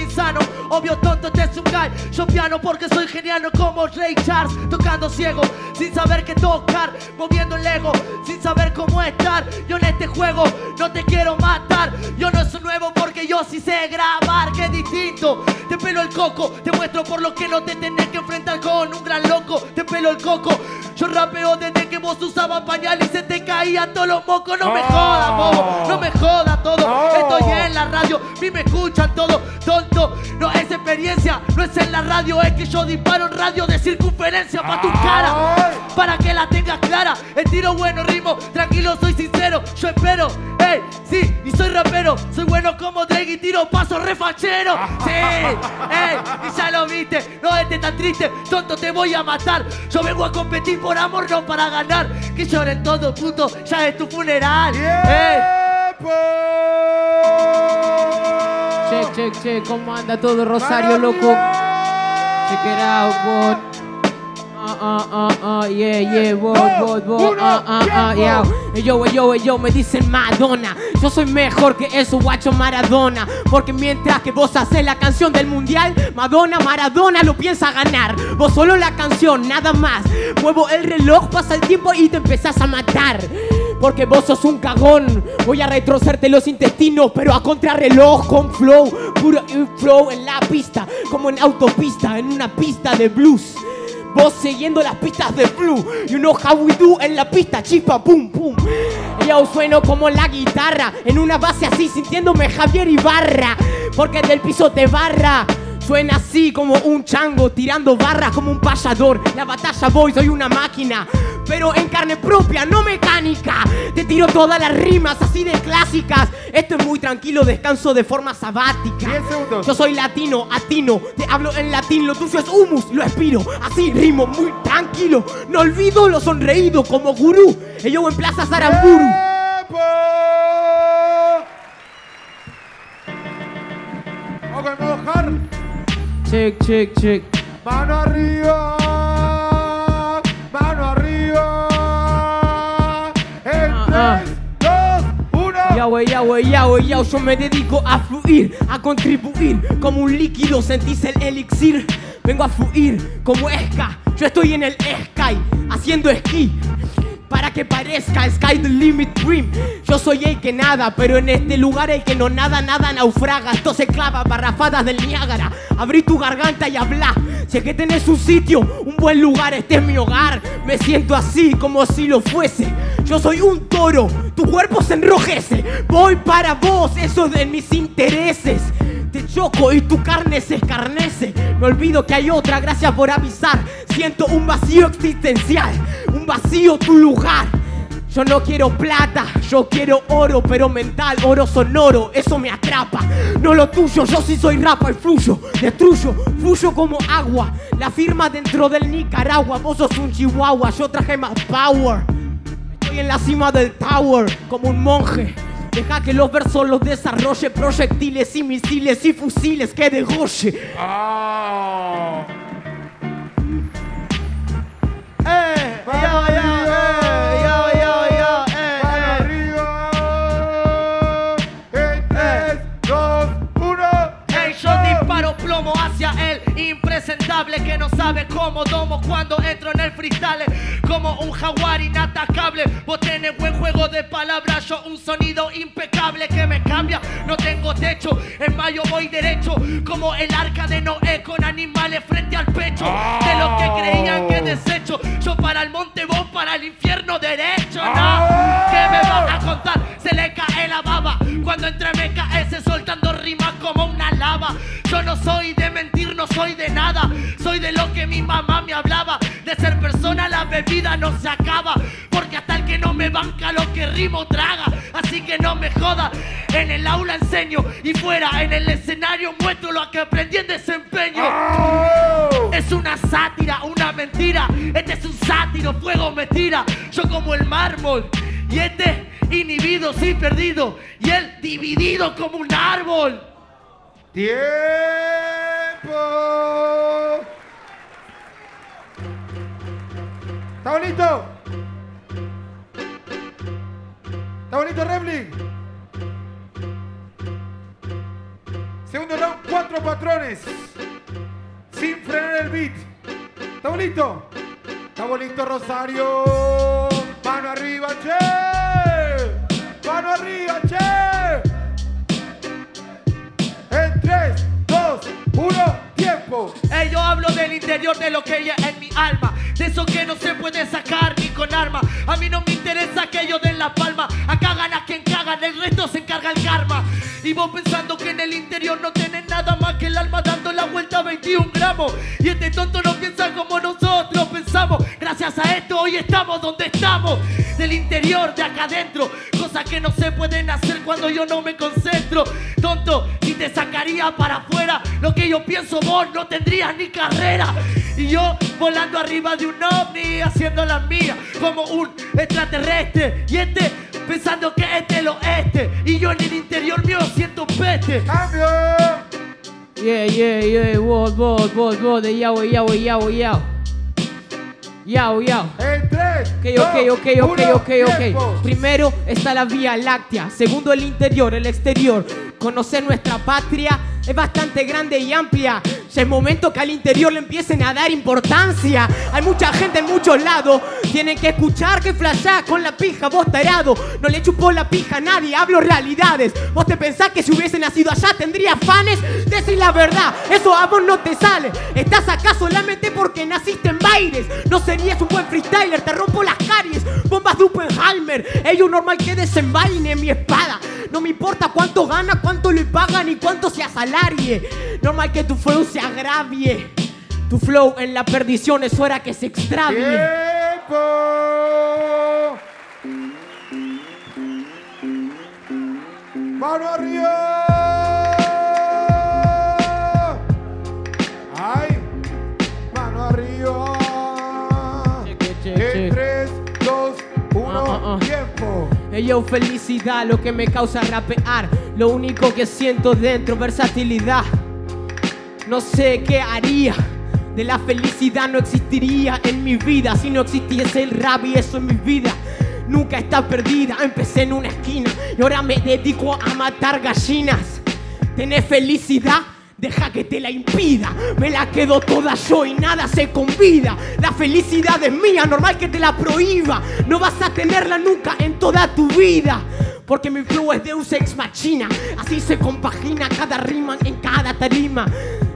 insano, obvio tonto este es un guy. Yo piano porque soy genial como Ray Charles tocando ciego sin saber qué tocar moviendo el ego sin saber cómo estar. Yo en este juego no te quiero matar. Yo no soy nuevo porque yo sí sé grabar que distinto. Te pelo el coco te muestro por lo que no te tenés que enfrentar con un gran loco. Te pelo el coco yo rapeo desde que vos usabas pañal y se te caían todos los mocos. No me jodas bobo radio, mí me escuchan todo. Tonto, no es experiencia, no es en la radio, es que yo disparo en radio de circunferencia para tu cara. Para que la tengas clara. El tiro bueno, ritmo, tranquilo, soy sincero. Yo espero, ey, sí, y soy rapero. Soy bueno como Drake y tiro paso refachero. Sí, ey, y ya lo viste. No estés tan triste, tonto, te voy a matar. Yo vengo a competir por amor, no para ganar. Que lloren todo, puto, ya es tu funeral. Check, check, ¿cómo anda todo Rosario, loco? Check it out, bot. Uh, uh, uh, uh, yeah, yeah, bot, bot, bot, uh, uh, uh, yeah. Yo, yo, yo, me dicen Madonna. Yo soy mejor que eso, guacho Maradona. Porque mientras que vos haces la canción del mundial, Madonna, Maradona lo piensa ganar. Vos solo la canción, nada más. Muevo el reloj, pasa el tiempo y te empezás a matar. Porque vos sos un cagón. Voy a retrocerte los intestinos, pero a contrarreloj con flow. Puro flow en la pista, como en autopista, en una pista de blues. Vos siguiendo las pistas de blue. You know how we do en la pista, chispa, pum, pum. Yo sueno como la guitarra, en una base así, sintiéndome Javier Ibarra. Porque del piso te barra. Suena así como un chango, tirando barras como un payador. La batalla voy, soy una máquina. Pero en carne propia, no mecánica. Te tiro todas las rimas así de clásicas. Esto es muy tranquilo, descanso de forma sabática. 10 segundos. Yo soy latino, atino, te hablo en latín, lo tuyo es humus, lo expiro, así rimo muy tranquilo, no olvido lo sonreído como gurú, y yo en Plaza Saramburu. Vamos Check, check, check. Mano arriba. Mano arriba. En Ah, 3, 2, 1. Yahweh, Yahweh, Yahweh, Yahweh, yo me dedico a fluir, a contribuir, como un líquido, sentís el elixir, vengo a fluir como esca, yo estoy en el sky, haciendo esquí, para que parezca Sky the Limit Dream. Yo soy el que nada, pero en este lugar el que no nada, nada naufraga. Esto se clava, barrafadas del Niágara. Abrí tu garganta y habla. Es que tenés un sitio, un buen lugar, este es mi hogar. Me siento así como si lo fuese. Yo soy un toro, tu cuerpo se enrojece. Voy para vos, eso de mis intereses. Te y tu carne se escarnece. Me olvido que hay otra, gracias por avisar. Siento un vacío existencial, un vacío tu lugar. Yo no quiero plata, yo quiero oro, pero mental, oro sonoro, eso me atrapa. No lo tuyo, yo sí soy rapa y fluyo, destruyo, fluyo como agua. La firma dentro del Nicaragua, vos sos un chihuahua, yo traje más power. Estoy en la cima del tower, como un monje. Deja que los versos los desarrolle, proyectiles y misiles y fusiles que degolle. Eh, impresentable que no sabe cómo domo cuando entro en el freestyle como un jaguar inatacable. Vos tenés buen juego de palabras, yo un sonido impecable que me cambia. No tengo techo, en mayo voy derecho como el arca de Noé con animales frente al pecho. De los que creían que desecho, yo para el monte, vos para el infierno derecho. No, ¿qué me vas a contar? Se le cae la baba cuando entre MKS soltando rimas como una lava. Yo no soy de mentir, no soy de nada. Que mi mamá me hablaba. De ser persona la bebida no se acaba. Porque hasta el que no me banca lo que rimo traga. Así que no me joda. En el aula enseño y fuera en el escenario muestro lo que aprendí en desempeño. Es una sátira, una mentira. Este es un sátiro, fuego me tira. Yo como el mármol. Y este inhibido, sí perdido. Y él dividido como un árbol. Tiempo. ¿Está bonito? ¿Está bonito, Remling? Segundo round, cuatro patrones. Sin frenar el beat. ¿Está bonito? ¿Está bonito, Rosario? Mano arriba, che. Mano arriba, che. Tiempo. Ey, yo hablo del interior de lo que hay en mi alma. De eso que no se puede sacar ni con arma. A mí no me interesa que ellos den la palma. Acá gana quien caga, del resto se encarga el karma. Y vos pensando que en el interior no tenés nada más que el alma dando la vuelta a 21 gramos. Y este tonto no piensa como nosotros pensamos. Gracias a esto hoy estamos donde estamos. Del interior, de acá adentro. Cosas que no se pueden hacer cuando yo no me concentro. Tonto, para afuera, lo que yo pienso vos no tendrías ni carrera. Y yo volando arriba de un ovni, haciendo la mía como un extraterrestre. Y este pensando que este es lo este. Y yo en el interior mío siento peste. Cambio. Yeah, yeah, yeah, vos, vos, vos, vos, de yao, yao, yao, yao. Yao. En 3, Ok, ok, ok, ok, ok, ok. Primero está la Vía Láctea. Segundo, el interior, el exterior. Conocer nuestra patria es bastante grande y amplia. Ya es momento que al interior le empiecen a dar importancia. Hay mucha gente en muchos lados. Tienen que escuchar que flashás con la pija, vos tarado. No le chupó la pija a nadie, hablo realidades. Vos te pensás que si hubiese nacido allá tendría fanes. Decir la verdad, eso a vos no te sale. Estás acá solamente porque naciste en Baires. No serías un buen freestyler, te rompo las Oppenheimer, ello normal que desenvaine mi espada. No me importa cuánto gana, cuánto le pagan y cuánto se asalarie. Normal que tu flow se agravie. Tu flow en la perdición es hora que se extravie. Tiempo. Mano arriba. 1, ah. tiempo. Felicidad, lo que me causa rapear. Lo único que siento dentro, versatilidad. No sé qué haría. De la felicidad no existiría en mi vida si no existiese el rap y eso en mi vida. Nunca está perdida. Empecé en una esquina y ahora me dedico a matar gallinas. ¿Tenés felicidad? Deja que te la impida. Me la quedo toda yo y nada se convida. La felicidad es mía, normal que te la prohíba. No vas a tenerla nunca en toda tu vida. Porque mi flow es Deus ex machina. Así se compagina cada rima en cada tarima.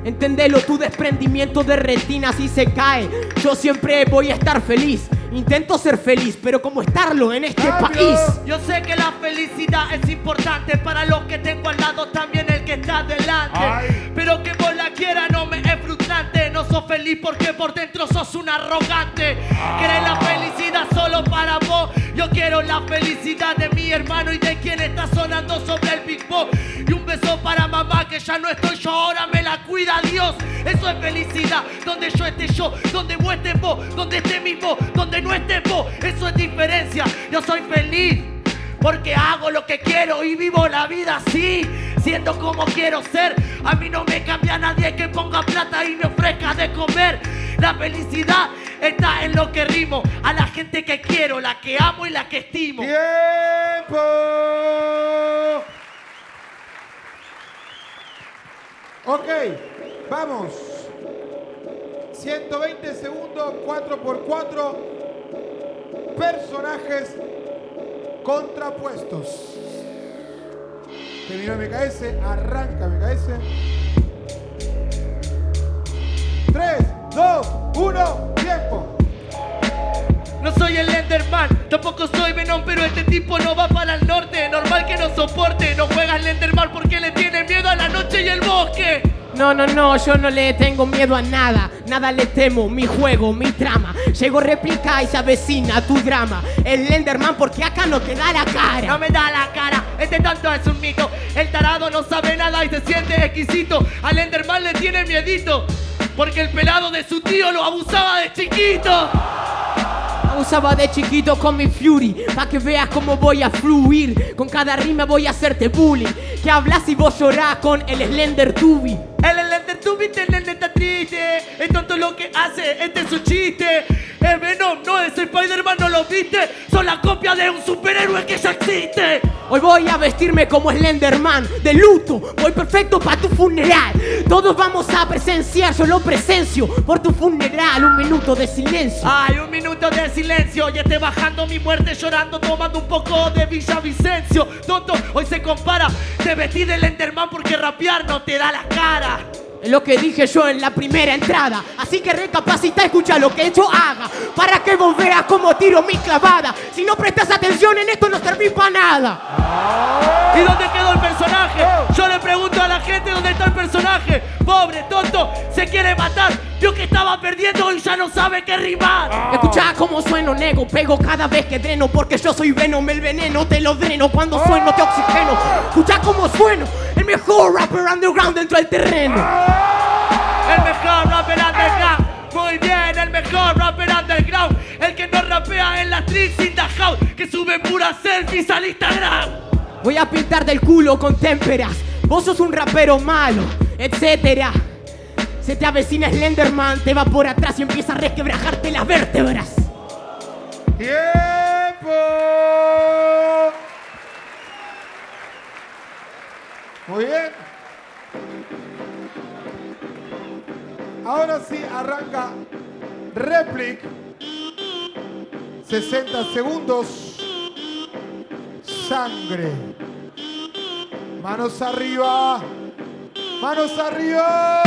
Entendelo, tu desprendimiento de retina así se cae. Yo siempre voy a estar feliz. Intento ser feliz, pero como estarlo en este Cambio. país. Yo sé que la felicidad es importante para los que tengo al lado, también el que está delante. Ay. Pero que vos la quieras no me es frustrante. No sos feliz porque por dentro sos un arrogante. Querés la felicidad solo para vos. Yo quiero la felicidad de mi hermano y de quien está sonando sobre el Big Boss. Y un beso para mamá que ya no estoy yo, ahora me la cuida Dios. Eso es felicidad. Donde yo esté yo, donde vos estés vos, donde esté mismo, donde no estés vos. Eso es diferencia. Yo soy feliz. Porque hago lo que quiero y vivo la vida así, siendo como quiero ser. A mí no me cambia nadie que ponga plata y me ofrezca de comer. La felicidad está en lo que rimo, a la gente que quiero, la que amo y la que estimo. Tiempo. Ok, vamos. 120 segundos, 4 por 4 Personajes contrapuestos. Terminó MKS, arranca MKS. 3, 2, 1, tiempo. No soy el Enderman, tampoco soy Venom, pero este tipo no va para el norte. Normal que no soporte, no juega el Enderman porque No, no, no, yo no le tengo miedo a nada, nada le temo, mi juego, mi trama. Llego réplica y se avecina tu drama. El Enderman porque acá no te da la No cara. me da la cara, este tanto es un mito. El tarado no sabe nada y se siente exquisito. Al Enderman le tiene miedito, porque el pelado de su tío lo abusaba de chiquito. Usaba de chiquito con mi Fury, pa' que veas cómo voy a fluir. Con cada rima voy a hacerte bullying. Que hablas y vos llorás con el Slender Tubi. El Tú viste, el nene está triste. Es tonto lo que hace, este es su chiste. El Venom no es el Slenderman no lo viste, son la copia de un superhéroe que ya existe. Hoy voy a vestirme como Slenderman, de luto, voy perfecto para tu funeral. Todos vamos a presenciar, yo lo presencio por tu funeral, un minuto de silencio. Ay, un minuto de silencio, ya esté bajando mi muerte llorando, tomando un poco de Villavicencio. Tonto, hoy se compara, te vestí de Slenderman porque rapear no te da la cara. Es lo que dije yo en la primera entrada. Así que recapacita, escucha lo que yo haga. Para que vos veas cómo tiro mi clavada. Si no prestas atención en esto no serví para nada. ¿Y dónde quedó el personaje? Yo le pregunto a la gente dónde está el personaje. Pobre, tonto, se quiere matar. Vio que estaba perdiendo y ya no sabe qué rimar. Escucha cómo sueno, nego. Pego cada vez que dreno. Porque yo soy Venom, el veneno te lo dreno. Cuando sueno te oxigeno. Escucha cómo sueno. El mejor rapper underground dentro del terreno. El mejor rapper underground. Muy bien, el mejor rapper underground. El que no rapea en la street sin the house. Que sube puras selfies al Instagram. Voy a pintar del culo con témperas. Vos sos un rapero malo, etcétera. Se te avecina Slenderman, te va por atrás y empieza a resquebrajarte las vértebras. ¡Tiempo! Muy bien. Ahora sí arranca Replic. 60 segundos. Sangre. Manos arriba. Manos arriba.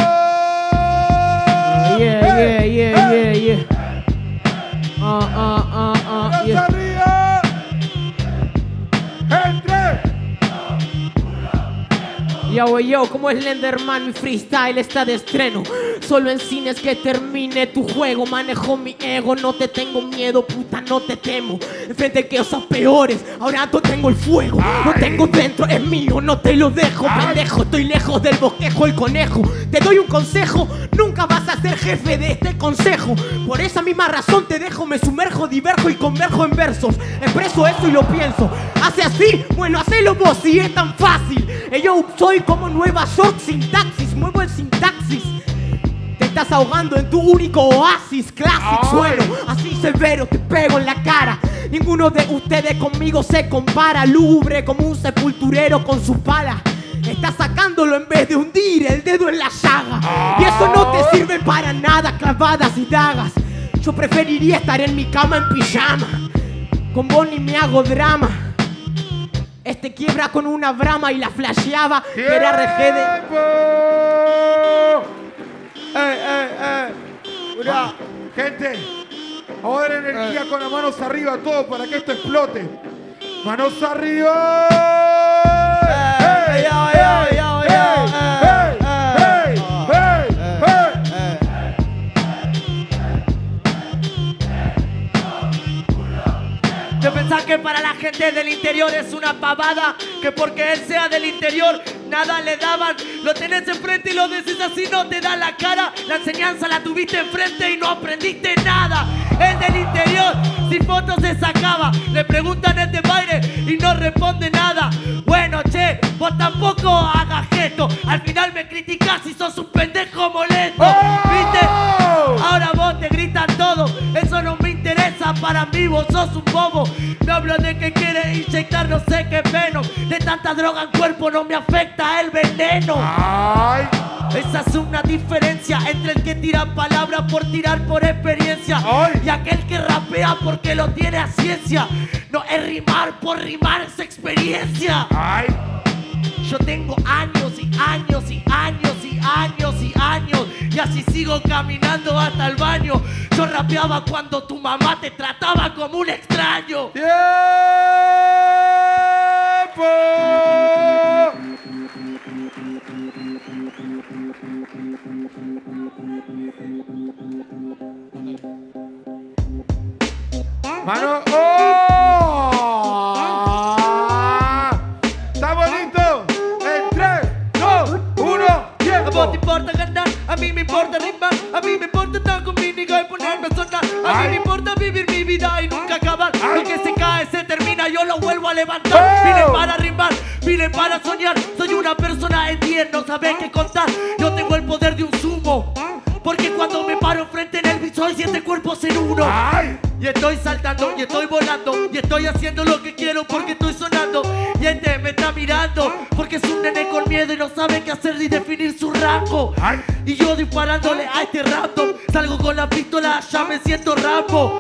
Yeah, yeah, yeah, yeah, yeah. Ah, ah, ah, Yo, yo, como Slenderman, mi freestyle está de estreno. Solo en cines que termine tu juego. Manejo mi ego, no te tengo miedo, puta, no te temo. Enfrente que cosas peores, ahora no tengo el fuego. Lo tengo dentro, es mío, no te lo dejo, pendejo. Estoy lejos del bosquejo, el conejo. Te doy un consejo, nunca vas a ser jefe de este consejo. Por esa misma razón te dejo, me sumerjo, diverjo y converjo en versos. Expreso eso y lo pienso. Hace así, bueno, hacelo vos si es tan fácil. Eh, Yo soy como Nueva York sintaxis, muevo el sintaxis. Te estás ahogando en tu único oasis, classic suelo, así severo te pego en la cara. Ninguno de ustedes conmigo se compara, lubre como un sepulturero con su pala. Estás sacándolo en vez de hundir el dedo en la llaga. Y eso no te sirve para nada, clavadas y dagas. Yo preferiría estar en mi cama en pijama. Con Bonnie me hago drama. Este quiebra con una brama y la flasheaba. Que era RG de. ¡Tiempo! ¡Eh, eh, eh! Mirá, gente, ahora energía con las manos arriba, todo para que esto explote. ¡Manos arriba! Eh, yo, yo, Que para la gente del interior es una pavada, que porque él sea del interior nada le daban. Lo tenés enfrente y lo decís así, no te da la cara. La enseñanza la tuviste enfrente y no aprendiste nada. El del interior, sin fotos se sacaba. Le preguntan el de baile y no responde nada. Bueno, che, vos tampoco hagas gesto. Al final me criticás y sos un pendejo molesto. ¿Viste? Ahora vos te gritan todo, para mí vos sos un bobo. Me hablo de que quiere inyectar no sé qué venom. De tanta droga en cuerpo no me afecta el veneno. ¡Ay! Esa es una diferencia entre el que tira palabras por tirar por experiencia Ay. y aquel que rapea porque lo tiene a ciencia. No es rimar por rimar, es experiencia. ¡Ay! Yo tengo años y años y años y años y años y así sigo caminando hasta el baño. Yo rapeaba cuando tu mamá te trataba como un extraño. ¡Tiempo! Mano. ¡Oh! Me importa rimar, a mí me importa estar conmigo y ponerme a sonar. A mí me importa vivir mi vida y nunca acabar. Lo que se cae se termina, yo lo vuelvo a levantar. Vine para rimar, vine para soñar. Soy una persona en 10, no sabes qué contar. Yo tengo el poder de un sumo. Porque cuando me paro enfrente en el soy siete cuerpos en uno. Y estoy saltando y estoy volando y estoy haciendo lo que quiero porque estoy sonando y este me está mirando no sabe qué hacer ni definir su rango. Y yo disparándole a este random salgo con la pistola ya me siento rambo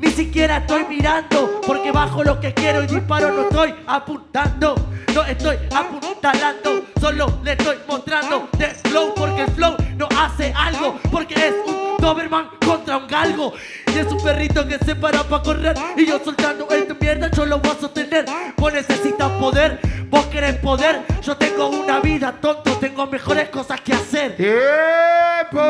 ni siquiera estoy mirando porque bajo lo que quiero y disparo no estoy apuntando. No estoy apuntalando solo le estoy mostrando de flow porque el flow no hace algo porque es un Doberman contra un galgo. Y es un perrito que se para para correr y yo soltando esta mierda yo lo voy a sostener. Vos necesitas poder vos querés poder yo tengo una vida tonto tengo mejores cosas que hacer ¡Tiempo!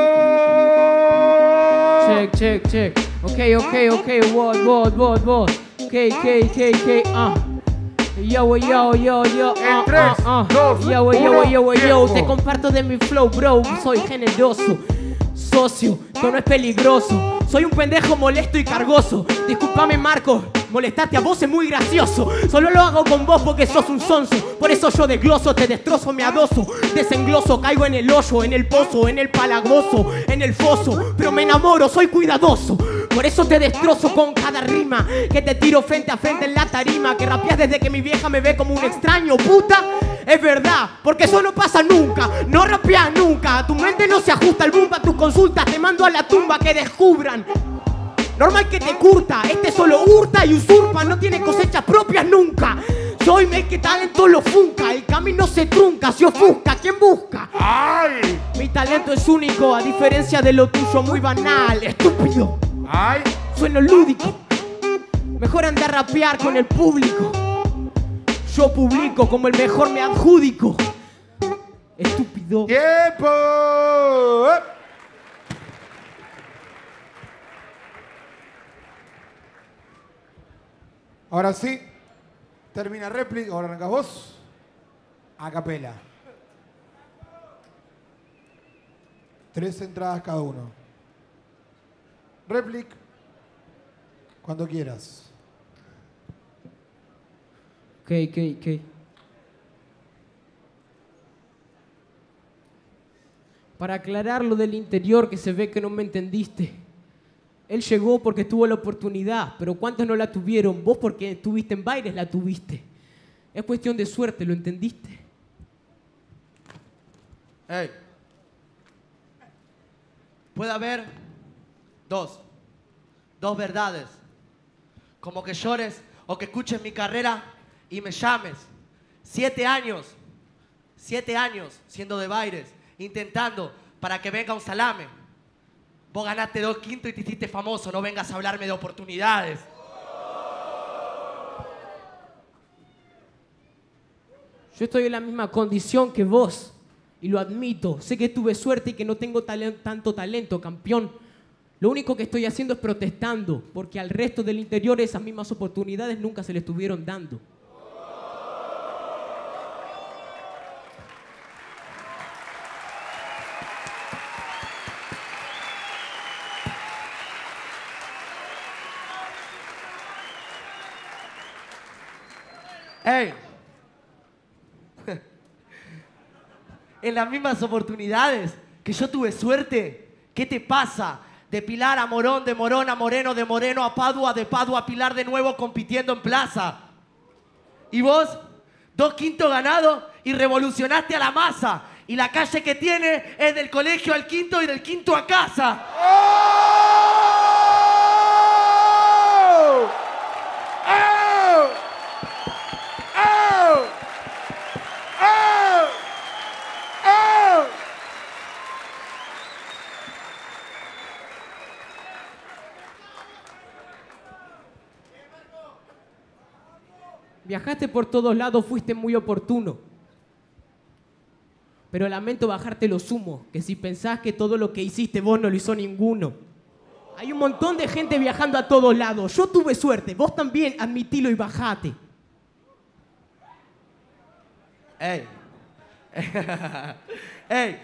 Check, check, check. Ok, ok, ok. What, what, what, what. K, K, K, K, ah. Yo, yo, yo, yo, En ah, tres, ah, ah. dos, Yo, yo, yo, yo, yo. Te comparto de mi flow, bro. Soy generoso. Socio, esto no es peligroso. Soy un pendejo molesto y cargoso. Discúlpame, Marco. Molestarte a vos es muy gracioso. Solo lo hago con vos porque sos un sonso. Por eso yo desgloso, te destrozo, me adoso. Desengloso, caigo en el hoyo, en el pozo, en el palagoso, en el foso. Pero me enamoro, soy cuidadoso. Por eso te destrozo con cada rima. Que te tiro frente a frente en la tarima. Que rapeas desde que mi vieja me ve como un extraño, puta. Es verdad, porque eso no pasa nunca. No rapeas nunca. Tu mente no se ajusta al boom a tus consultas. Te mando a la tumba que descubran. Normal que te curta, este solo hurta y usurpa, no tiene cosechas propias nunca. Soy el que talento lo funca, el camino se trunca, se ofusca, ¿quién busca? ¡Ay! Mi talento es único, a diferencia de lo tuyo, muy banal, estúpido. ¡Ay! Sueno lúdico, mejor andar a rapear con el público. Yo publico como el mejor me adjudico. Estúpido. ¡Tiempo! Ahora sí, termina réplica, ahora arrancas vos. A capela. Tres entradas cada uno. Réplica, cuando quieras. Ok, ok, ok. Para aclarar lo del interior que se ve que no me entendiste. Él llegó porque tuvo la oportunidad, pero ¿cuántos no la tuvieron? Vos porque estuviste en bailes la tuviste. Es cuestión de suerte, ¿lo entendiste? Ey. Puede haber dos, dos verdades. Como que llores o que escuches mi carrera y me llames. Siete años, siete años siendo de Baires, intentando para que venga un salame. Vos ganaste dos quintos y te hiciste famoso, no vengas a hablarme de oportunidades. Yo estoy en la misma condición que vos y lo admito. Sé que tuve suerte y que no tengo tanto talento, campeón. Lo único que estoy haciendo es protestando, porque al resto del interior esas mismas oportunidades nunca se le estuvieron dando. En las mismas oportunidades que yo tuve suerte, ¿qué te pasa? De Pilar a Morón, de Morón a Moreno, de Moreno a Padua, de Padua a Pilar de nuevo compitiendo en plaza. Y vos, dos quintos ganados y revolucionaste a la masa. Y la calle que tiene es del colegio al quinto y del quinto a casa. ¡Oh! Viajaste por todos lados, fuiste muy oportuno. Pero lamento bajarte los humos, que si pensás que todo lo que hiciste vos no lo hizo ninguno. Hay un montón de gente viajando a todos lados. Yo tuve suerte, vos también, admitilo y bajate. Ey. Ey,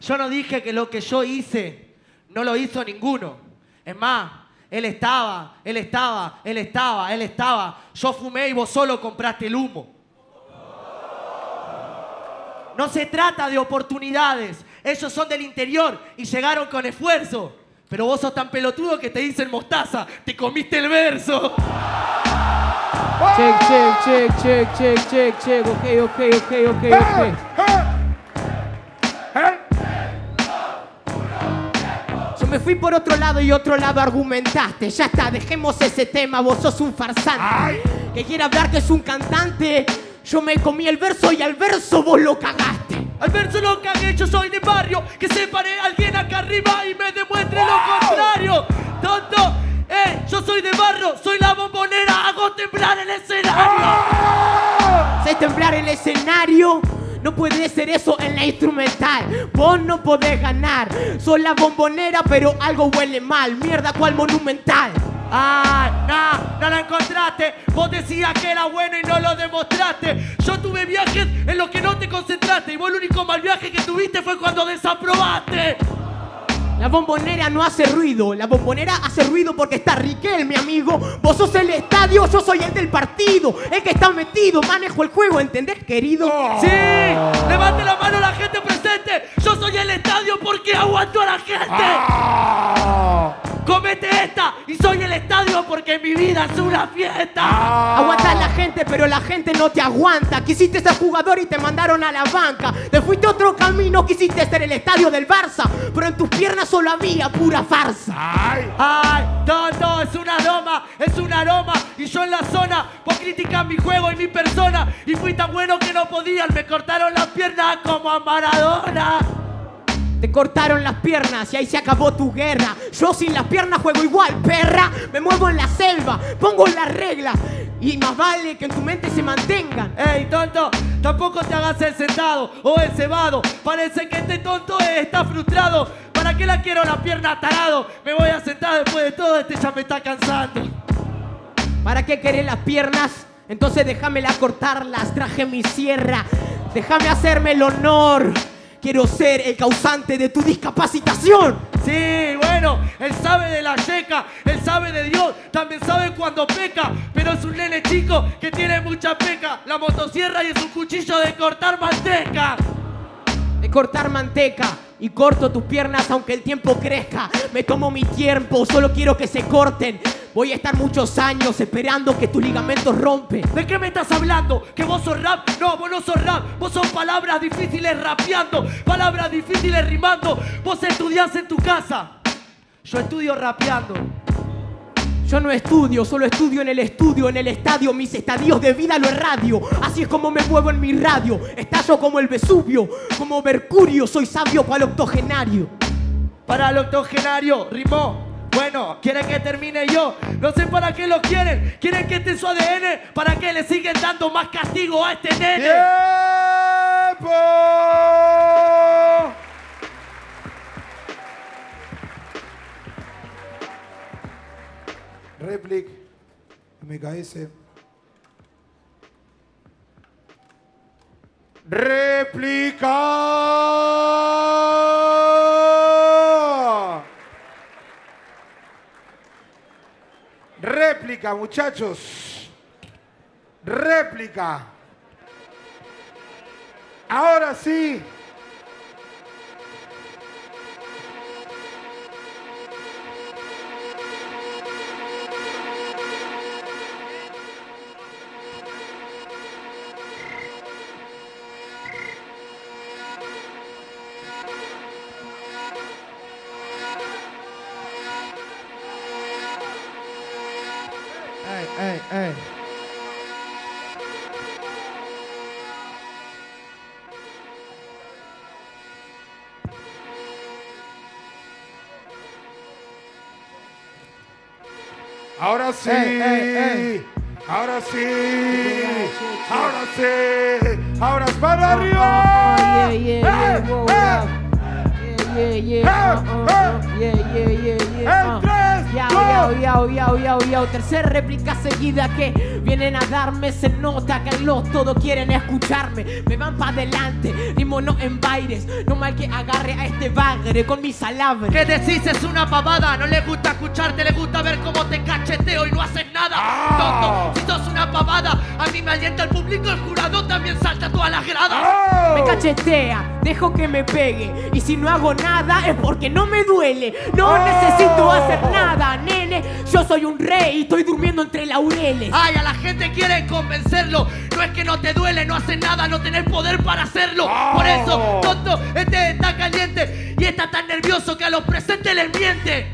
yo no dije que lo que yo hice no lo hizo ninguno. Es más, él estaba, él estaba, él estaba, él estaba. Yo fumé y vos solo compraste el humo. No se trata de oportunidades. Ellos son del interior y llegaron con esfuerzo. Pero vos sos tan pelotudo que te dicen mostaza. Te comiste el verso. Check, check, check, check, check, check, check. Ok, ok, ok, ok, ok. Fui por otro lado y otro lado argumentaste. Ya está, dejemos ese tema, vos sos un farsante. Ay. Que quiere hablar que es un cantante. Yo me comí el verso y al verso vos lo cagaste. Al verso lo cagué, yo soy de barrio. Que se pare alguien acá arriba y me demuestre lo contrario. Tonto, eh, yo soy de barrio, soy la bombonera, hago temblar el escenario. Sé temblar el escenario. No puede ser eso en la instrumental. Vos no podés ganar. Sos la bombonera, pero algo huele mal. Mierda, cual monumental. Ay, no, no la encontraste. Vos decías que era bueno y no lo demostraste. Yo tuve viajes en los que no te concentraste. Y vos el único mal viaje que tuviste fue cuando desaprobaste. La bombonera no hace ruido. La bombonera hace ruido porque está Riquel, mi amigo. Vos sos el estadio, yo soy el del partido. El que está metido, manejo el juego, ¿entendés, querido? Sí, levante la mano la gente presente. Yo soy el estadio porque aguanto a la gente. ¡Ah! Comete esta y soy el estadio porque mi vida es una fiesta. Aguantás la gente, pero la gente no te aguanta. Quisiste ser jugador y te mandaron a la banca. Te fuiste otro camino, quisiste ser el estadio del Barça. Pero en tus piernas solo había pura farsa. ¡Ay! Ay, tonto, es un aroma, es un aroma. Y yo en la zona, vos criticas mi juego y mi persona. Y fui tan bueno que no podían, me cortaron las piernas como a Maradona. Te cortaron las piernas y ahí se acabó tu guerra. Yo sin las piernas juego igual, perra. Me muevo en la selva, pongo las reglas. Y más vale que en tu mente se mantengan. Ey, tonto, tampoco te hagas el sentado o el cebado. Parece que este tonto está frustrado. ¿Para qué la quiero la pierna tarado? Me voy a sentar después de todo, este ya me está cansando. ¿Para qué querés las piernas? Entonces déjamela cortarlas, traje mi sierra. Déjame hacerme el honor. Quiero ser el causante de tu discapacitación. Sí, bueno, él sabe de la yeca, él sabe de Dios, también sabe cuando peca, pero es un nene chico que tiene mucha peca. La motosierra y es un cuchillo de cortar manteca. De cortar manteca y corto tus piernas aunque el tiempo crezca. Me tomo mi tiempo, solo quiero que se corten. Voy a estar muchos años esperando que tus ligamentos rompen. ¿De qué me estás hablando? ¿Que vos sos rap? No, vos no sos rap. Vos sos palabras difíciles rapeando, palabras difíciles rimando. Vos estudiás en tu casa. Yo estudio rapeando. Yo no estudio, solo estudio en el estudio, en el estadio, mis estadios de vida lo radio. Así es como me muevo en mi radio. Estallo como el Vesubio, como Mercurio, soy sabio cual octogenario. Para el octogenario, rimó. Bueno, quieren que termine yo. No sé para qué lo quieren. Quieren que esté en su ADN. ¿Para qué le siguen dando más castigo a este nene? ¡Tiempo! Replic, MKS. ¡Réplica! Réplica, muchachos. Réplica. Ahora sí. Sí. Ahora sí. Ahora sí. Ahora es para Oh, arriba. oh, yeah, yeah, yeah. Yeah, yeah, yeah, yeah, yeah, yeah, Yao, yao, yao, yao, yao, yao. Tercer réplica seguida que vienen a darme. Se nota que los todos quieren escucharme. Me van para adelante, rimo no en bailes. No mal que agarre a este bagre con mis alabres. ¿Qué decís? Es una pavada. No le gusta escucharte, le gusta ver cómo te cacheteo y no haces nada. Ah. Tonto, si sos una pavada, a mí me alienta el público, el jurado también salta todas las gradas. ¡Oh! Me cachetea, dejo que me pegue. Y si no hago nada es porque no me duele. No ¡Oh! necesito hacer nada, nene. Yo soy un rey y estoy durmiendo entre laureles. Ay, a la gente quiere convencerlo. No es que no te duele, no haces nada, no tenés poder para hacerlo. Por eso, tonto, este está caliente y está tan nervioso que a los presentes les miente.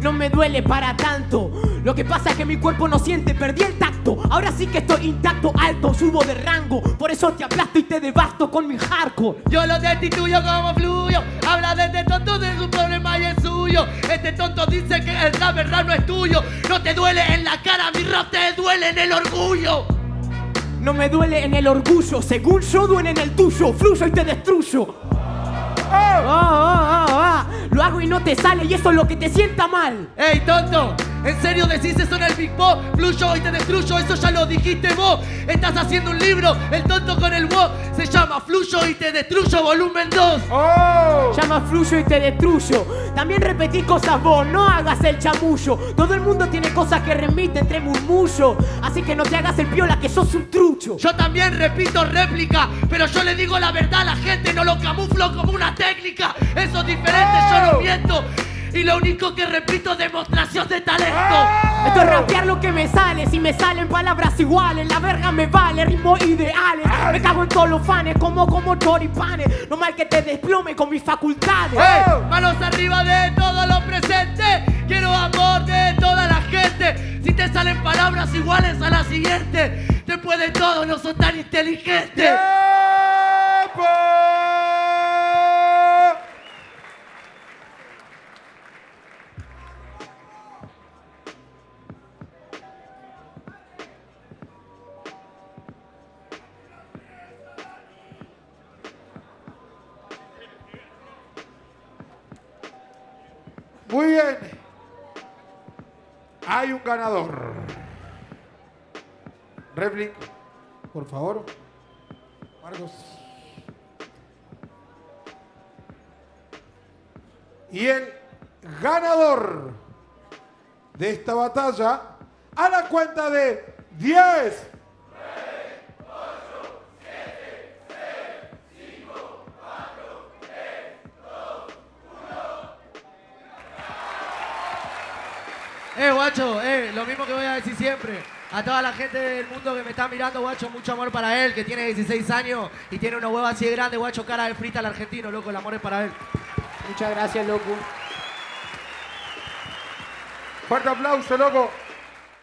No me duele para tanto. Lo que pasa es que mi cuerpo no siente, perdí el tacto. Ahora sí que estoy intacto, alto, subo de rango. Por eso te aplasto y te devasto con mi hardcore. Yo lo destituyo como fluyo. Habla de este tonto de su problema y el suyo. Este tonto dice que la verdad no es tuyo. No te duele en la cara, mi rap te duele en el orgullo. No me duele en el orgullo, según yo duele en el tuyo. Fluyo y te destruyo. Ah, ah, ah, ah. Lo hago y no te sale y eso es lo que te sienta mal. ¡Ey, tonto! ¿En serio decís eso en el Big Pop? Fluyo y te destruyo, eso ya lo dijiste vos. Estás haciendo un libro, el tonto con el wo. Se llama Fluyo y te destruyo, volumen 2. ¡Oh! Llama fluyo y te destruyo. También repetí cosas vos, no hagas el chamullo. Todo el mundo tiene cosas que remite entre murmullo. Así que no te hagas el piola que sos un trucho. Yo también repito réplica, pero yo le digo la verdad a la gente, no lo camuflo como una técnica. Eso es diferente, yo no miento. Y lo único que repito es demostración de talento. Esto es rapear lo que me sale. Si me salen palabras iguales, la verga me vale, ritmos ideales. Me cago en todos los fanes, como como choripanes. No mal que te desplome con mis facultades. Manos arriba de todo lo presente. Quiero amor de toda la gente. Si te salen palabras iguales a la siguiente, te puede todo, no son tan inteligentes. ¡Tiempo! Muy bien. Hay un ganador. Replic, por favor. Marcos. Y el ganador de esta batalla, a la cuenta de 10, decir siempre. A toda la gente del mundo que me está mirando, guacho, mucho amor para él, que tiene 16 años y tiene una hueva así de grande, guacho, cara de frita al argentino, loco, el amor es para él. Muchas gracias, loco. fuerte aplauso, loco.